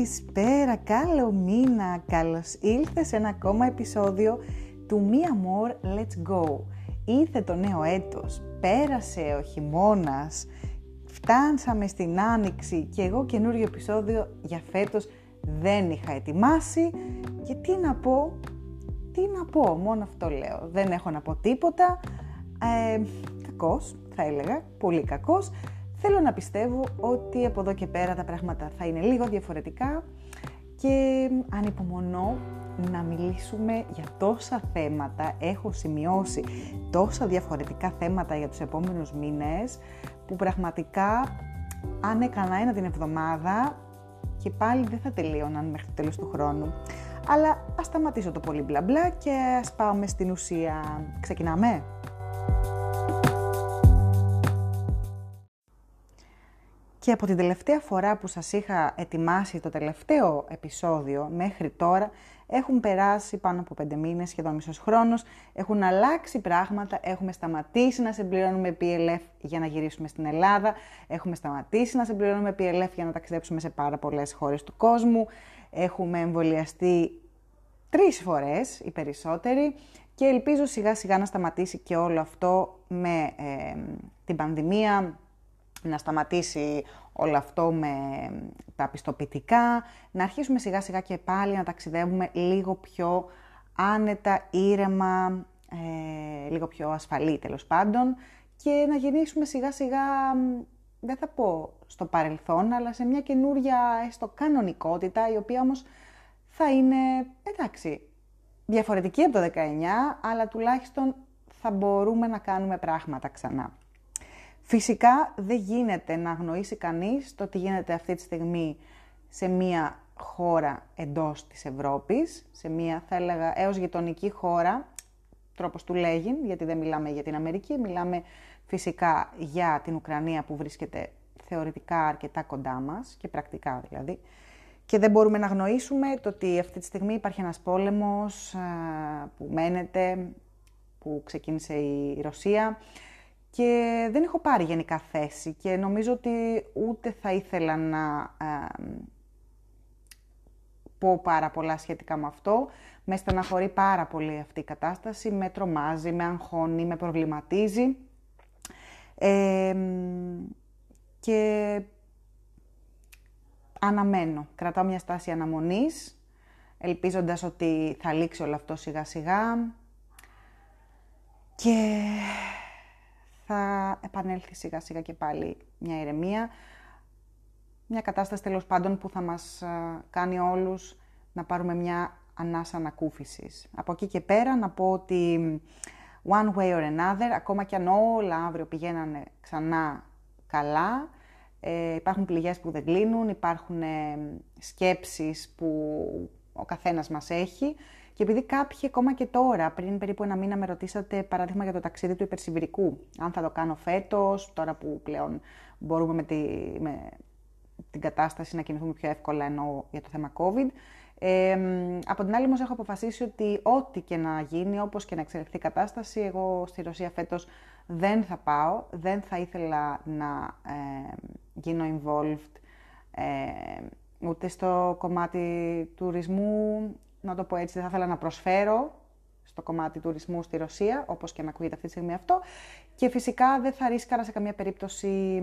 Καλησπέρα, καλό μήνα, καλώς ήλθες σε ένα ακόμα επεισόδιο του Me More Let's Go. Ήρθε το νέο έτος, πέρασε ο χειμώνας, φτάνσαμε στην Άνοιξη και εγώ καινούριο επεισόδιο για φέτος δεν είχα ετοιμάσει και τι να πω, τι να πω, μόνο αυτό λέω. Δεν έχω να πω τίποτα, ε, κακός θα έλεγα, πολύ κακός. Θέλω να πιστεύω ότι από εδώ και πέρα τα πράγματα θα είναι λίγο διαφορετικά και ανυπομονώ να μιλήσουμε για τόσα θέματα, έχω σημειώσει τόσα διαφορετικά θέματα για τους επόμενους μήνες που πραγματικά αν έκανα ένα την εβδομάδα και πάλι δεν θα τελείωναν μέχρι το τέλος του χρόνου. Αλλά ας σταματήσω το πολύ μπλα μπλα και ας πάμε στην ουσία. Ξεκινάμε! Και από την τελευταία φορά που σας είχα ετοιμάσει το τελευταίο επεισόδιο μέχρι τώρα, έχουν περάσει πάνω από πέντε μήνες, σχεδόν μισός χρόνος, έχουν αλλάξει πράγματα, έχουμε σταματήσει να συμπληρώνουμε PLF για να γυρίσουμε στην Ελλάδα, έχουμε σταματήσει να συμπληρώνουμε PLF για να ταξιδέψουμε σε πάρα πολλές χώρες του κόσμου, έχουμε εμβολιαστεί τρεις φορές οι περισσότεροι. Και ελπίζω σιγά σιγά να σταματήσει και όλο αυτό με ε, την πανδημία, να σταματήσει όλο αυτό με τα πιστοποιητικά, να αρχίσουμε σιγά σιγά και πάλι να ταξιδεύουμε λίγο πιο άνετα, ήρεμα, ε, λίγο πιο ασφαλή τέλος πάντων και να γεννήσουμε σιγά σιγά, δεν θα πω στο παρελθόν, αλλά σε μια καινούρια έστω κανονικότητα, η οποία όμως θα είναι, εντάξει, διαφορετική από το 19, αλλά τουλάχιστον θα μπορούμε να κάνουμε πράγματα ξανά. Φυσικά δεν γίνεται να αγνοήσει κανείς το τι γίνεται αυτή τη στιγμή σε μία χώρα εντός της Ευρώπης, σε μία θα έλεγα έως γειτονική χώρα, τρόπος του λέγει, γιατί δεν μιλάμε για την Αμερική, μιλάμε φυσικά για την Ουκρανία που βρίσκεται θεωρητικά αρκετά κοντά μας και πρακτικά δηλαδή. Και δεν μπορούμε να γνωρίσουμε το ότι αυτή τη στιγμή υπάρχει ένας πόλεμος που μένεται, που ξεκίνησε η Ρωσία, και δεν έχω πάρει γενικά θέση και νομίζω ότι ούτε θα ήθελα να πω πάρα πολλά σχετικά με αυτό. Με στεναχωρεί πάρα πολύ αυτή η κατάσταση, με τρομάζει, με αγχώνει, με προβληματίζει. και αναμένω, κρατάω μια στάση αναμονής, ελπίζοντας ότι θα λήξει όλο αυτό σιγά σιγά. Και θα επανέλθει σιγά σιγά και πάλι μια ηρεμία. Μια κατάσταση τέλος πάντων που θα μας κάνει όλους να πάρουμε μια ανάσα ανακούφισης. Από εκεί και πέρα να πω ότι one way or another, ακόμα κι αν όλα αύριο πηγαίνανε ξανά καλά, ε, υπάρχουν πληγές που δεν κλείνουν, υπάρχουν ε, σκέψεις που ο καθένας μας έχει και επειδή κάποιοι ακόμα και τώρα, πριν περίπου ένα μήνα, με ρωτήσατε παράδειγμα για το ταξίδι του υπερσιβηρικού, αν θα το κάνω φέτος, τώρα που πλέον μπορούμε με, τη, με την κατάσταση να κινηθούμε πιο εύκολα ενώ για το θέμα COVID. Ε, από την άλλη όμως έχω αποφασίσει ότι ό,τι και να γίνει, όπως και να εξελιχθεί η κατάσταση, εγώ στη Ρωσία φέτος δεν θα πάω, δεν θα ήθελα να ε, γίνω involved ε, ούτε στο κομμάτι τουρισμού, να το πω έτσι, δεν θα ήθελα να προσφέρω στο κομμάτι τουρισμού στη Ρωσία, όπως και να ακούγεται αυτή τη στιγμή αυτό. Και φυσικά δεν θα ρίσκαρα σε καμία περίπτωση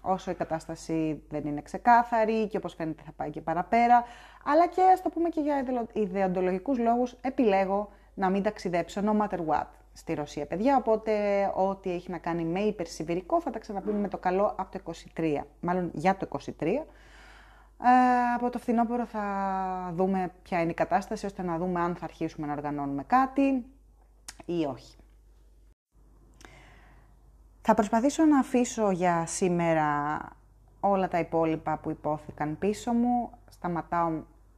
όσο η κατάσταση δεν είναι ξεκάθαρη και όπως φαίνεται θα πάει και παραπέρα. Αλλά και ας το πούμε και για ιδεοντολογικούς λόγους επιλέγω να μην ταξιδέψω no matter what στη Ρωσία, παιδιά. Οπότε ό,τι έχει να κάνει με υπερσιβηρικό θα τα ξαναπούμε με το καλό από το 23, μάλλον για το 23. Ε, από το φθινόπωρο θα δούμε ποια είναι η κατάσταση, ώστε να δούμε αν θα αρχίσουμε να οργανώνουμε κάτι ή όχι. Θα προσπαθήσω να αφήσω για σήμερα όλα τα υπόλοιπα που υπόθηκαν πίσω μου. Σταματάω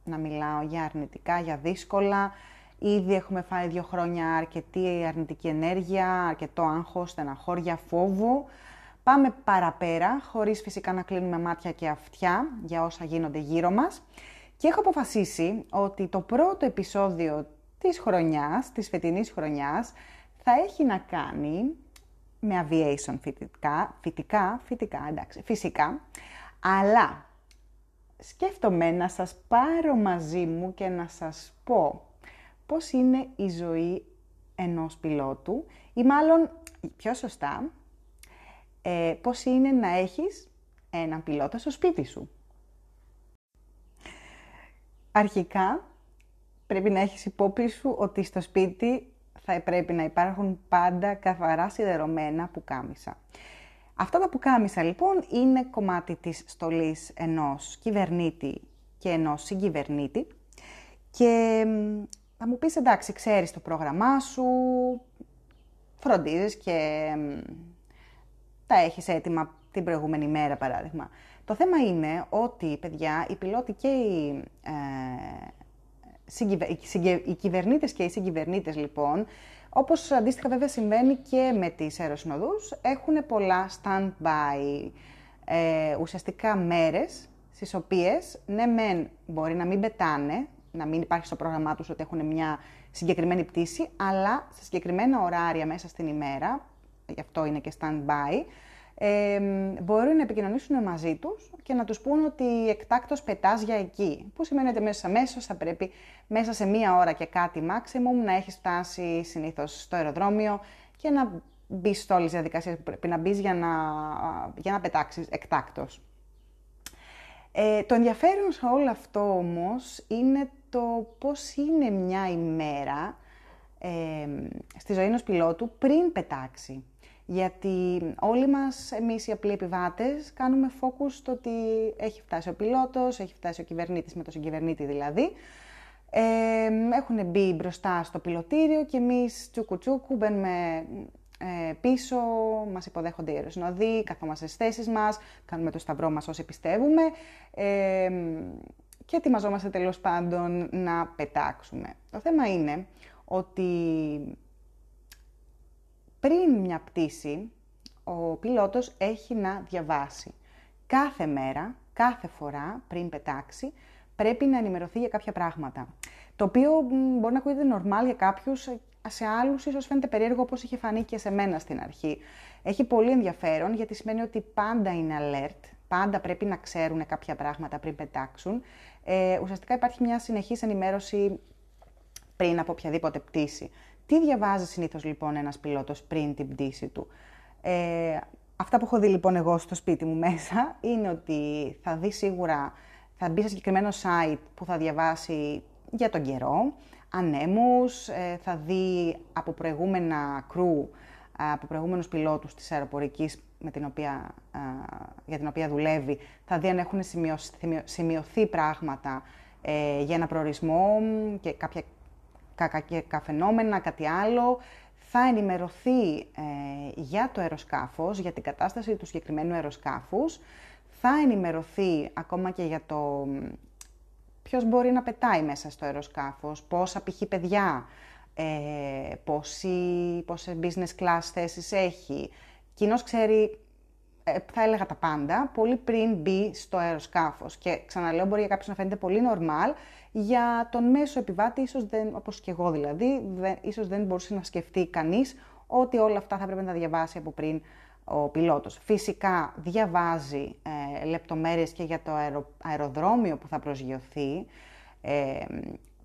να μιλάω για αρνητικά, για δύσκολα. Ήδη έχουμε φάει δύο χρόνια αρκετή αρνητική ενέργεια, αρκετό άγχος, στεναχώρια, φόβο. Πάμε παραπέρα, χωρίς φυσικά να κλείνουμε μάτια και αυτιά για όσα γίνονται γύρω μας. Και έχω αποφασίσει ότι το πρώτο επεισόδιο της χρονιάς, της φετινής χρονιάς, θα έχει να κάνει με aviation φυτικά, φυτικά, φυτικά, εντάξει, φυσικά, αλλά σκέφτομαι να σας πάρω μαζί μου και να σας πω πώς είναι η ζωή ενός πιλότου ή μάλλον πιο σωστά ε, πώς είναι να έχεις έναν πιλότο στο σπίτι σου; Αρχικά πρέπει να έχεις υπόψη σου ότι στο σπίτι θα πρέπει να υπάρχουν πάντα καθαρά σιδερωμένα πουκάμισα. Αυτά τα πουκάμισα λοιπόν είναι κομμάτι της στολής ενός κυβερνήτη και ενός συγκυβερνήτη και θα μου πεις εντάξει ξέρεις το πρόγραμμά σου, φροντίζεις και τα έχεις έτοιμα την προηγούμενη μέρα παράδειγμα. Το θέμα είναι ότι, παιδιά, οι πιλότοι και οι, ε, οι κυβερνήτες και οι συγκυβερνήτες λοιπόν όπως αντίστοιχα βέβαια συμβαίνει και με τις αεροσυνοδούς, έχουν πολλά stand-by, ε, ουσιαστικά μέρες, στις οποίες, ναι μεν μπορεί να μην πετάνε, να μην υπάρχει στο πρόγραμμά τους ότι έχουν μια συγκεκριμένη πτήση, αλλά σε συγκεκριμένα ωράρια μέσα στην ημέρα, γι' αυτό είναι και stand-by, ε, μπορούν να επικοινωνήσουν μαζί τους και να τους πούν ότι εκτάκτος πετάς για εκεί. Που σημαίνει ότι μέσα αμέσως θα πρέπει μέσα σε μία ώρα και κάτι maximum να έχεις φτάσει συνήθως στο αεροδρόμιο και να μπεις σε όλες τις διαδικασίες που πρέπει να μπεις για να, για να πετάξεις εκτάκτος. Ε, το ενδιαφέρον σε όλο αυτό όμως είναι το πώς είναι μια ημέρα ε, στη ζωή ενός πιλότου πριν πετάξει. Γιατί όλοι μας, εμείς οι απλοί επιβάτες, κάνουμε focus στο ότι έχει φτάσει ο πιλότος, έχει φτάσει ο κυβερνήτης με τον συγκυβερνήτη δηλαδή. Ε, έχουν μπει μπροστά στο πιλωτήριο και εμείς τσούκου τσούκου μπαίνουμε ε, πίσω, μας υποδέχονται οι αεροσυνοδοί, καθόμαστε στις θέσεις μας, κάνουμε το σταυρό μας όσοι πιστεύουμε ε, και ετοιμαζόμαστε τέλος πάντων να πετάξουμε. Το θέμα είναι ότι πριν μια πτήση, ο πιλότος έχει να διαβάσει. Κάθε μέρα, κάθε φορά πριν πετάξει, πρέπει να ενημερωθεί για κάποια πράγματα. Το οποίο μπορεί να ακούγεται normal για κάποιους, σε άλλους ίσως φαίνεται περίεργο όπως είχε φανεί και σε μένα στην αρχή. Έχει πολύ ενδιαφέρον γιατί σημαίνει ότι πάντα είναι alert, πάντα πρέπει να ξέρουν κάποια πράγματα πριν πετάξουν. Ε, ουσιαστικά υπάρχει μια συνεχής ενημέρωση πριν από οποιαδήποτε πτήση. Τι διαβάζει συνήθως λοιπόν ένας πιλότος πριν την πτήση του; Ε, αυτά που έχω δει λοιπόν εγώ στο σπίτι μου μέσα είναι ότι θα δει σίγουρα, θα μπει σε συγκεκριμένο site που θα διαβάσει για τον καιρό, ανέμους, ε, θα δει από προηγούμενα κρού, από προηγούμενους πιλότους της αεροπορικής με την οποία, για την οποία δουλεύει, θα δει αν έχουν σημειωθεί πράγματα ε, για ένα προορισμό και κάποια κακά φαινόμενα, κάτι άλλο, θα ενημερωθεί ε, για το αεροσκάφος, για την κατάσταση του συγκεκριμένου αεροσκάφους, θα ενημερωθεί ακόμα και για το ποιος μπορεί να πετάει μέσα στο αεροσκάφος, πόσα π.χ. παιδιά, ε, πόσοι, πόσες business class θέσεις έχει. Κοινώς ξέρει, ε, θα έλεγα τα πάντα, πολύ πριν μπει στο αεροσκάφος. Και ξαναλέω, μπορεί για κάποιους να φαίνεται πολύ normal, για τον μέσο επιβάτη, ίσως δεν, όπως και εγώ δηλαδή, δεν, ίσως δεν μπορούσε να σκεφτεί κανείς ότι όλα αυτά θα πρέπει να τα διαβάσει από πριν ο πιλότος. Φυσικά διαβάζει ε, λεπτομέρειες και για το αεροδρόμιο που θα προσγειωθεί. Ε,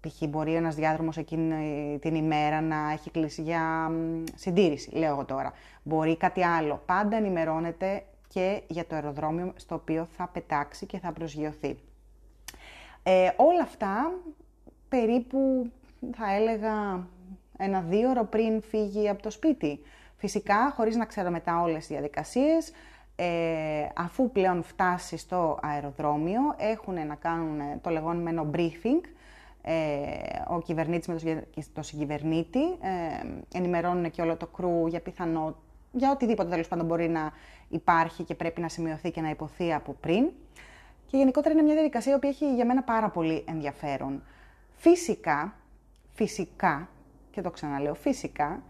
π.χ. μπορεί ένας διάδρομος εκείνη την ημέρα να έχει κλείσει για συντήρηση, λέω εγώ τώρα. Μπορεί κάτι άλλο. Πάντα ενημερώνεται και για το αεροδρόμιο στο οποίο θα πετάξει και θα προσγειωθεί. Ε, όλα αυτά περίπου θα έλεγα ένα δύο ώρο πριν φύγει από το σπίτι. Φυσικά, χωρίς να ξέρω μετά όλες τις διαδικασίες, ε, αφού πλέον φτάσει στο αεροδρόμιο, έχουν να κάνουν το λεγόμενο briefing, ε, ο κυβερνήτης με το συγκυβερνήτη, ε, ενημερώνουν και όλο το κρού για πιθανό, για οτιδήποτε τέλος πάντων μπορεί να υπάρχει και πρέπει να σημειωθεί και να υποθεί από πριν. Και γενικότερα είναι μια διαδικασία που έχει για μένα πάρα πολύ ενδιαφέρον. Φυσικά, φυσικά, και το ξαναλέω, φυσικά,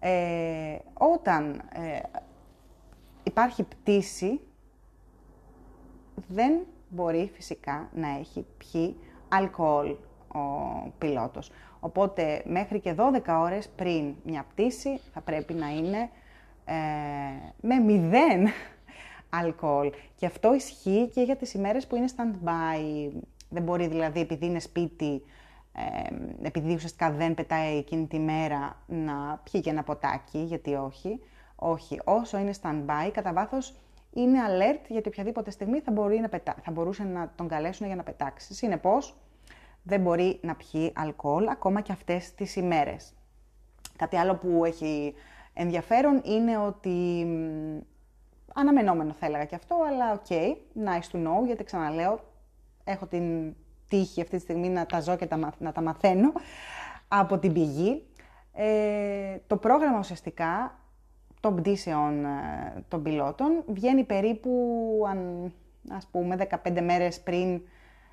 ε, όταν ε, υπάρχει πτήση, δεν μπορεί φυσικά να έχει πιει αλκοόλ ο πιλότος. Οπότε μέχρι και 12 ώρες πριν μια πτήση θα πρέπει να είναι ε, με μηδέν αλκοόλ. Και αυτό ισχύει και για τις ημέρες που είναι stand-by. Δεν μπορεί δηλαδή επειδή είναι σπίτι, ε, επειδή ουσιαστικά δεν πετάει εκείνη τη μέρα να πιει και ένα ποτάκι, γιατί όχι. Όχι, όσο είναι stand-by, κατά βάθος είναι alert γιατί οποιαδήποτε στιγμή θα, μπορεί να πετά... θα μπορούσε να τον καλέσουν για να πετάξει. Συνεπώς, δεν μπορεί να πιει αλκοόλ ακόμα και αυτές τις ημέρες. Κάτι άλλο που έχει ενδιαφέρον είναι ότι, αναμενόμενο θα έλεγα και αυτό, αλλά οκ, okay, nice to know, γιατί ξαναλέω, έχω την τύχη αυτή τη στιγμή να τα ζω και να τα μαθαίνω από την πηγή. Ε, το πρόγραμμα ουσιαστικά των πτήσεων ε, των πιλότων βγαίνει περίπου, αν, ας πούμε, 15 μέρες πριν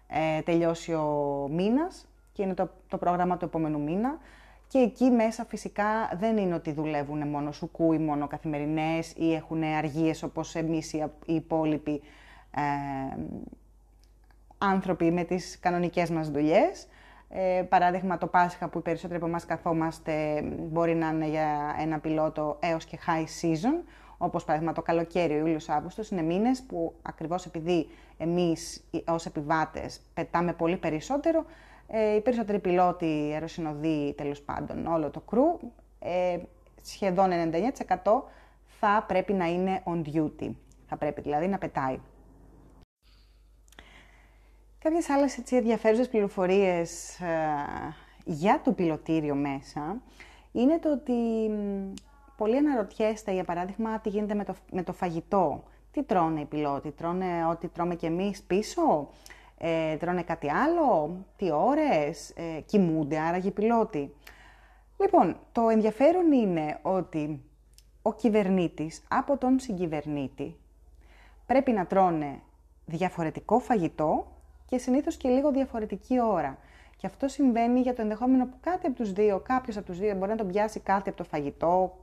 ε, τελειώσει ο μήνας και είναι το, το πρόγραμμα του επόμενου μήνα. Και εκεί μέσα φυσικά δεν είναι ότι δουλεύουν μόνο σουκού ή μόνο καθημερινές ή έχουν αργίες όπως εμείς οι, υπόλοιποι ε, άνθρωποι με τις κανονικές μας δουλειές. Ε, παράδειγμα το Πάσχα που οι περισσότεροι από εμάς καθόμαστε μπορεί να είναι για ένα πιλότο έως και high season, όπως παράδειγμα το καλοκαίρι, ο Ιούλιος Αύγουστος, είναι μήνες που ακριβώς επειδή εμείς ως επιβάτες πετάμε πολύ περισσότερο, ε, οι περισσότεροι πιλότοι, αεροσυνοδοί, τέλος πάντων, όλο το κρού, ε, σχεδόν 99% θα πρέπει να είναι on duty. Θα πρέπει δηλαδή να πετάει. Κάποιες άλλες έτσι, ενδιαφέρουσες πληροφορίες ε, για το πιλωτήριο μέσα είναι το ότι πολλοί αναρωτιέστε, για παράδειγμα, τι γίνεται με το, με το φαγητό. Τι τρώνε οι πιλότοι, τρώνε ό,τι τρώμε κι εμείς πίσω, ε, τρώνε κάτι άλλο, τι ώρες, ε, κοιμούνται άραγε οι πιλότοι. Λοιπόν, το ενδιαφέρον είναι ότι ο κυβερνήτης από τον συγκυβερνήτη πρέπει να τρώνε διαφορετικό φαγητό και συνήθως και λίγο διαφορετική ώρα. Και αυτό συμβαίνει για το ενδεχόμενο που κάτι από τους δύο, κάποιος από τους δύο μπορεί να τον πιάσει κάτι από το φαγητό,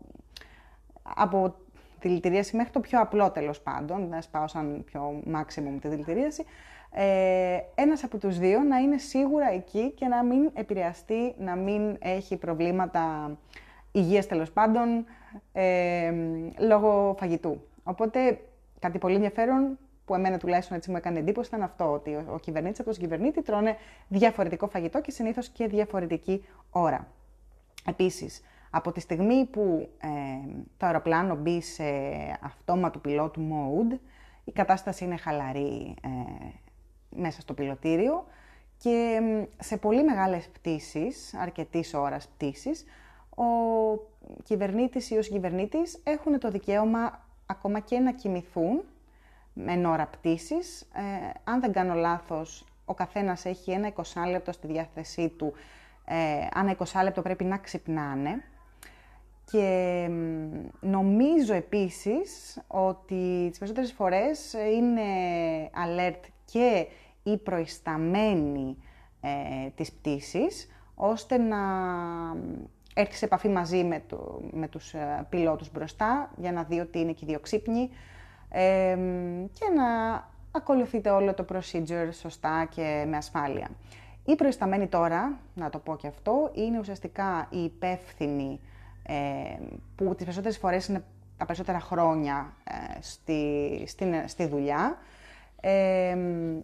από τη δηλητηρίαση μέχρι το πιο απλό τέλος πάντων, να σπάω σαν πιο maximum τη δηλητηρίαση, ε, ένας από τους δύο να είναι σίγουρα εκεί και να μην επηρεαστεί, να μην έχει προβλήματα υγείας τέλος πάντων, ε, λόγω φαγητού. Οπότε κάτι πολύ ενδιαφέρον που εμένα τουλάχιστον έτσι μου έκανε εντύπωση ήταν αυτό, ότι ο κυβερνήτης από τον κυβερνήτη τρώνε διαφορετικό φαγητό και συνήθως και διαφορετική ώρα. Επίσης, από τη στιγμή που ε, το αεροπλάνο μπει σε αυτόματο πιλότου mode, η κατάσταση είναι χαλαρή ε, μέσα στο πιλωτήριο και σε πολύ μεγάλες πτήσεις, αρκετής ώρας πτήσεις, ο κυβερνήτης ή ο συγκυβερνήτης έχουν το δικαίωμα ακόμα και να κοιμηθούν με ώρα πτήσης. Ε, αν δεν κάνω λάθος, ο καθένας έχει ένα 20 λεπτό στη διάθεσή του. Ε, ανά 20 λεπτό πρέπει να ξυπνάνε. Και νομίζω επίσης ότι τις περισσότερες φορές είναι alert και οι προϊσταμένοι ε, της πτήσης, ώστε να έρθει σε επαφή μαζί με, το, με τους ε, πιλότους μπροστά, για να δει ότι είναι και οι δύο ξύπνοι, και να ακολουθείτε όλο το procedure σωστά και με ασφάλεια. Οι προϊσταμένοι τώρα, να το πω και αυτό, είναι ουσιαστικά οι υπεύθυνοι ε, που τις περισσότερες φορές είναι τα περισσότερα χρόνια ε, στη, στη δουλειά.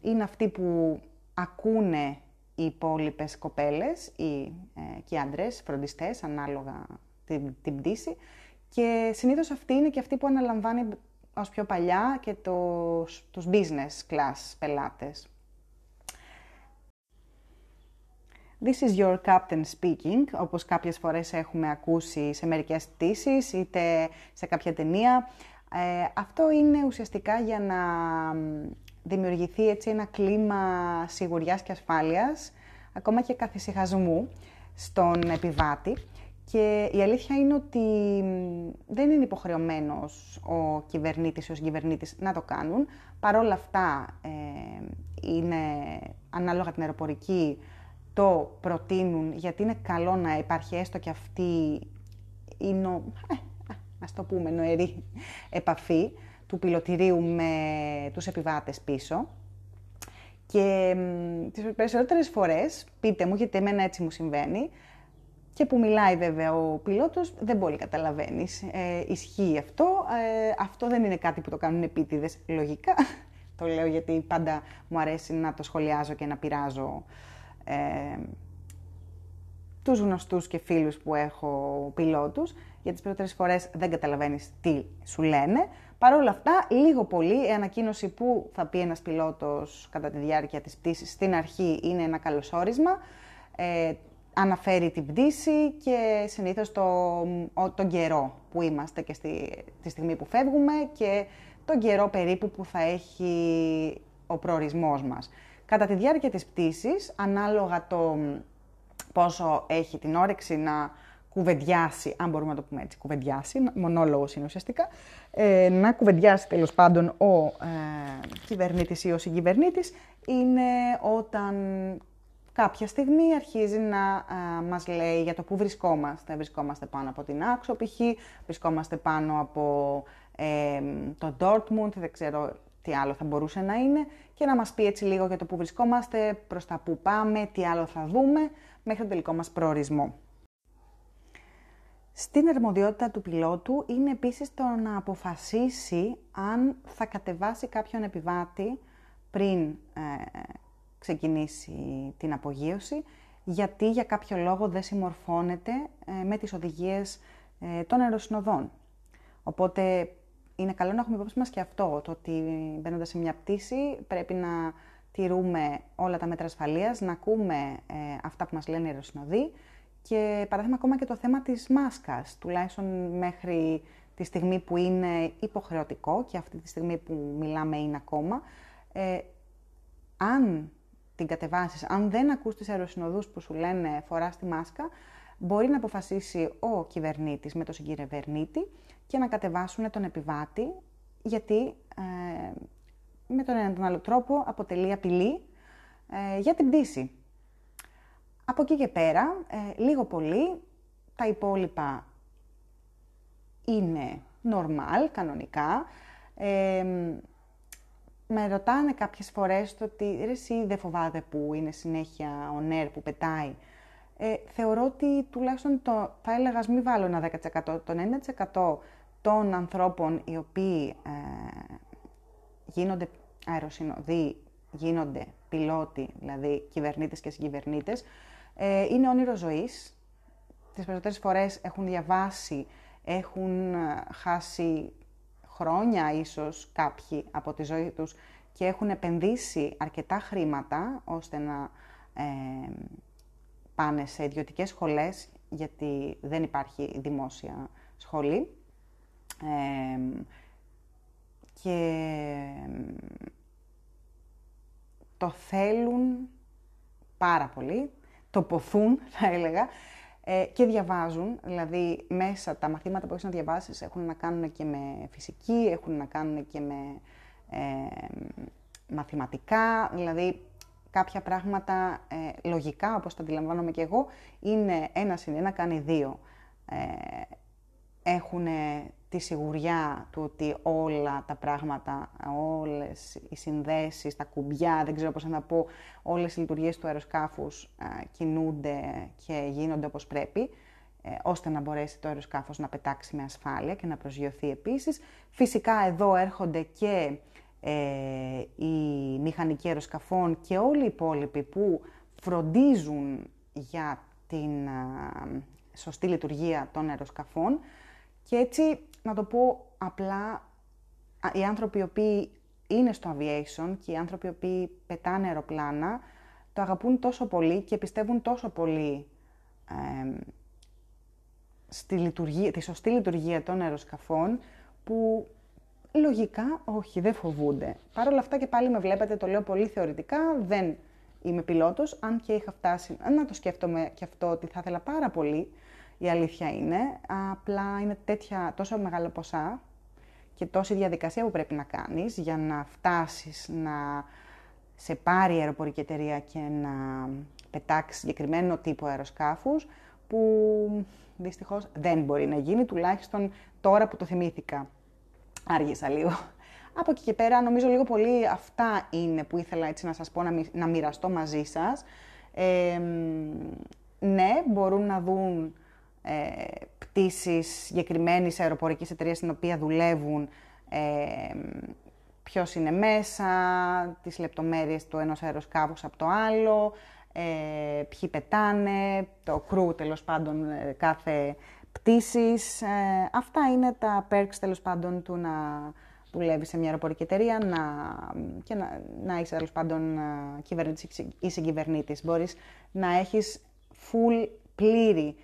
είναι αυτοί που ακούνε οι υπόλοιπες κοπέλες ή, ε, και οι άντρες, φροντιστές, ανάλογα την, την πτήση. Και συνήθως αυτοί είναι και αυτοί που αναλαμβάνει ως πιο παλιά και τους, τους business class πελάτες. This is your captain speaking, όπως κάποιες φορές έχουμε ακούσει σε μερικές πτήσεις, είτε σε κάποια ταινία. Ε, αυτό είναι ουσιαστικά για να δημιουργηθεί έτσι ένα κλίμα σιγουριάς και ασφάλειας, ακόμα και καθησυχασμού στον επιβάτη. Και η αλήθεια είναι ότι δεν είναι υποχρεωμένος ο κυβερνήτης ή ο κυβερνήτης να το κάνουν. Παρ' όλα αυτά, ε, είναι ανάλογα την αεροπορική, το προτείνουν γιατί είναι καλό να υπάρχει έστω και αυτή η νο... ε, ας το πούμε, νοερή επαφή του πιλωτηρίου με τους επιβάτες πίσω. Και τις περισσότερες φορές, πείτε μου, γιατί εμένα έτσι μου συμβαίνει, και που μιλάει βέβαια ο πιλότος, δεν πολύ καταλαβαίνεις. Ε, ισχύει αυτό. Ε, αυτό δεν είναι κάτι που το κάνουν επίτηδες λογικά. το λέω γιατί πάντα μου αρέσει να το σχολιάζω και να πειράζω ε, τους γνωστούς και φίλους που έχω πιλότους, γιατί τις πρώτες φορές δεν καταλαβαίνεις τι σου λένε. Παρ' όλα αυτά, λίγο πολύ, η ανακοίνωση που θα πει ένας πιλότος κατά τη διάρκεια της πτήσης στην αρχή είναι ένα καλωσόρισμα. Ε, αναφέρει την πτήση και συνήθως το, τον καιρό που είμαστε και στη, τη στιγμή που φεύγουμε και τον καιρό περίπου που θα έχει ο προορισμός μας. Κατά τη διάρκεια της πτήσης, ανάλογα το πόσο έχει την όρεξη να κουβεντιάσει, αν μπορούμε να το πούμε έτσι, κουβεντιάσει, μονόλογος είναι ουσιαστικά, ε, να κουβεντιάσει τέλος πάντων ο ε, κυβερνήτης ή ο συγκυβερνήτης, είναι όταν κάποια στιγμή αρχίζει να α, μας λέει για το πού βρισκόμαστε. Βρισκόμαστε πάνω από την Άξο π.χ., βρισκόμαστε πάνω από ε, το Dortmund, δεν ξέρω τι άλλο θα μπορούσε να είναι, και να μας πει έτσι λίγο για το πού βρισκόμαστε, προς τα πού πάμε, τι άλλο θα δούμε, μέχρι τον τελικό μας προορισμό. Στην αρμοδιότητα του πιλότου είναι επίσης το να αποφασίσει αν θα κατεβάσει κάποιον επιβάτη πριν ε, ξεκινήσει την απογείωση, γιατί για κάποιο λόγο δεν συμμορφώνεται ε, με τις οδηγίες ε, των αεροσυνοδών. Οπότε είναι καλό να έχουμε υπόψη μας και αυτό, το ότι μπαίνοντας σε μια πτήση πρέπει να τηρούμε όλα τα μέτρα ασφαλείας, να ακούμε ε, αυτά που μας λένε οι αεροσυνοδοί και παράδειγμα ακόμα και το θέμα της μάσκας, τουλάχιστον μέχρι τη στιγμή που είναι υποχρεωτικό και αυτή τη στιγμή που μιλάμε είναι ακόμα. Ε, αν την κατεβάσεις, αν δεν ακούς τις αεροσυνοδούς που σου λένε φοράς τη μάσκα, μπορεί να αποφασίσει ο κυβερνήτης με τον συγκυβερνήτη και να κατεβάσουν τον επιβάτη, γιατί ε, με τον έναν τον άλλο τρόπο αποτελεί απειλή ε, για την πτήση. Από εκεί και πέρα, ε, λίγο πολύ, τα υπόλοιπα είναι normal, κανονικά. Ε, με ρωτάνε κάποιες φορές το ότι ρε εσύ δεν φοβάται που είναι συνέχεια ο νερ που πετάει. Ε, θεωρώ ότι τουλάχιστον το, θα έλεγα μη βάλω ένα 10%, το 90% των ανθρώπων οι οποίοι ε, γίνονται αεροσυνοδοί, γίνονται πιλότοι, δηλαδή κυβερνήτες και συγκυβερνήτες, ε, είναι όνειρο ζωής. Τις περισσότερες φορές έχουν διαβάσει, έχουν ε, χάσει χρόνια ίσως κάποιοι από τη ζωή τους και έχουν επενδύσει αρκετά χρήματα ώστε να ε, πάνε σε ιδιωτικές σχολές γιατί δεν υπάρχει δημόσια σχολή. και το θέλουν πάρα πολύ, το ποθούν θα έλεγα ε, και διαβάζουν, δηλαδή μέσα τα μαθήματα που έχεις να διαβάσεις έχουν να κάνουν και με φυσική, έχουν να κάνουν και με ε, μαθηματικά, δηλαδή κάποια πράγματα ε, λογικά, όπως τα αντιλαμβάνομαι και εγώ, είναι ένα συν ένα κάνει δύο. Ε, έχουν τη σιγουριά του ότι όλα τα πράγματα, όλες οι συνδέσεις, τα κουμπιά, δεν ξέρω πώς να πω, όλες οι λειτουργίες του αεροσκάφους ε, κινούνται και γίνονται όπως πρέπει, ε, ώστε να μπορέσει το αεροσκάφος να πετάξει με ασφάλεια και να προσγειωθεί επίσης. Φυσικά εδώ έρχονται και ε, οι μηχανικοί αεροσκαφών και όλοι οι υπόλοιποι που φροντίζουν για την ε, σωστή λειτουργία των αεροσκαφών. Και έτσι να το πω απλά, οι άνθρωποι οι οποίοι είναι στο aviation και οι άνθρωποι οι οποίοι πετάνε αεροπλάνα το αγαπούν τόσο πολύ και πιστεύουν τόσο πολύ στη λειτουργία, τη σωστή λειτουργία των αεροσκαφών που λογικά όχι, δεν φοβούνται. Παρ' όλα αυτά και πάλι με βλέπετε, το λέω πολύ θεωρητικά, δεν είμαι πιλότος, αν και είχα φτάσει να το σκέφτομαι και αυτό ότι θα ήθελα πάρα πολύ η αλήθεια είναι. Απλά είναι τέτοια, τόσο μεγάλα ποσά και τόση διαδικασία που πρέπει να κάνεις για να φτάσεις να σε πάρει η αεροπορική εταιρεία και να πετάξεις συγκεκριμένο τύπο αεροσκάφους που δυστυχώς δεν μπορεί να γίνει, τουλάχιστον τώρα που το θυμήθηκα. Άργησα λίγο. Από εκεί και πέρα νομίζω λίγο πολύ αυτά είναι που ήθελα έτσι να σας πω, να, να μοιραστώ μαζί σας. ναι, μπορούν να δουν ε, πτήσεις συγκεκριμένης αεροπορικής εταιρείας στην οποία δουλεύουν, ε, ποιος είναι μέσα, τις λεπτομέρειες του ενός αεροσκάφους από το άλλο, ε, ποιοι πετάνε, το κρού τέλος πάντων ε, κάθε πτήσης. Ε, αυτά είναι τα perks τέλος πάντων του να δουλεύεις σε μια αεροπορική εταιρεία να, και να, να είσαι τέλος πάντων κυβερνήτης ή συγκυβερνήτης. Μπορείς να έχεις full πλήρη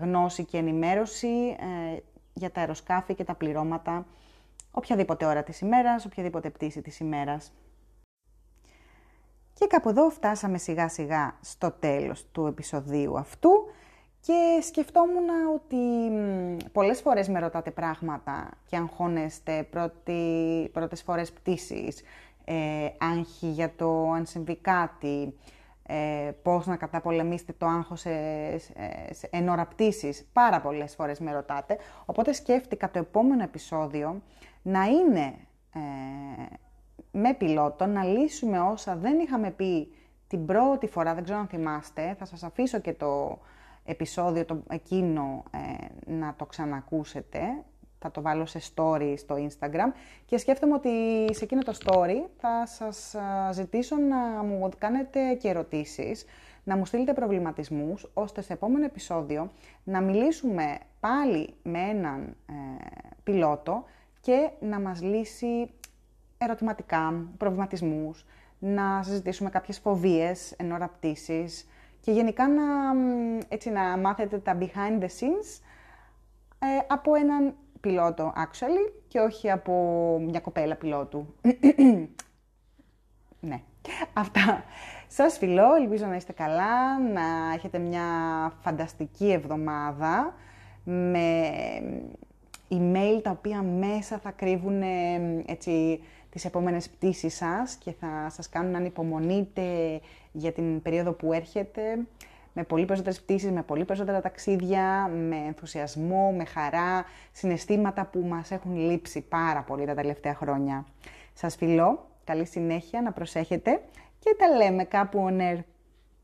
γνώση και ενημέρωση για τα αεροσκάφη και τα πληρώματα οποιαδήποτε ώρα της ημέρας, οποιαδήποτε πτήση της ημέρας. Και κάπου εδώ φτάσαμε σιγά σιγά στο τέλος του επεισοδίου αυτού και σκεφτόμουν ότι πολλές φορές με ρωτάτε πράγματα και αγχώνεστε πρώτη, πρώτες φορές πτήσεις, ε, άγχη για το αν συμβεί κάτι, ε, πώς να καταπολεμήσετε το άγχος σε, σε, εν ώρα πτήσης. Πάρα πολλές φορές με ρωτάτε. Οπότε σκέφτηκα το επόμενο επεισόδιο να είναι ε, με πιλότο, να λύσουμε όσα δεν είχαμε πει την πρώτη φορά, δεν ξέρω αν θυμάστε, θα σας αφήσω και το επεισόδιο το, εκείνο ε, να το ξανακούσετε, θα το βάλω σε story στο Instagram. Και σκέφτομαι ότι σε εκείνο το story θα σας ζητήσω να μου κάνετε και ερωτήσεις, να μου στείλετε προβληματισμούς, ώστε σε επόμενο επεισόδιο να μιλήσουμε πάλι με έναν ε, πιλότο και να μας λύσει ερωτηματικά, προβληματισμούς, να συζητήσουμε κάποιες φοβίες εν ώρα πτήσης και γενικά να, έτσι, να μάθετε τα behind the scenes ε, από έναν πιλότο actually και όχι από μια κοπέλα πιλότου. ναι, αυτά. Σας φιλώ, ελπίζω να είστε καλά, να έχετε μια φανταστική εβδομάδα με email τα οποία μέσα θα κρύβουν έτσι, τις επόμενες πτήσεις σας και θα σας κάνουν να ανυπομονείτε για την περίοδο που έρχεται με πολύ περισσότερες πτήσεις, με πολύ περισσότερα ταξίδια, με ενθουσιασμό, με χαρά, συναισθήματα που μας έχουν λείψει πάρα πολύ τα τελευταία χρόνια. Σας φιλώ, καλή συνέχεια, να προσέχετε και τα λέμε κάπου on air.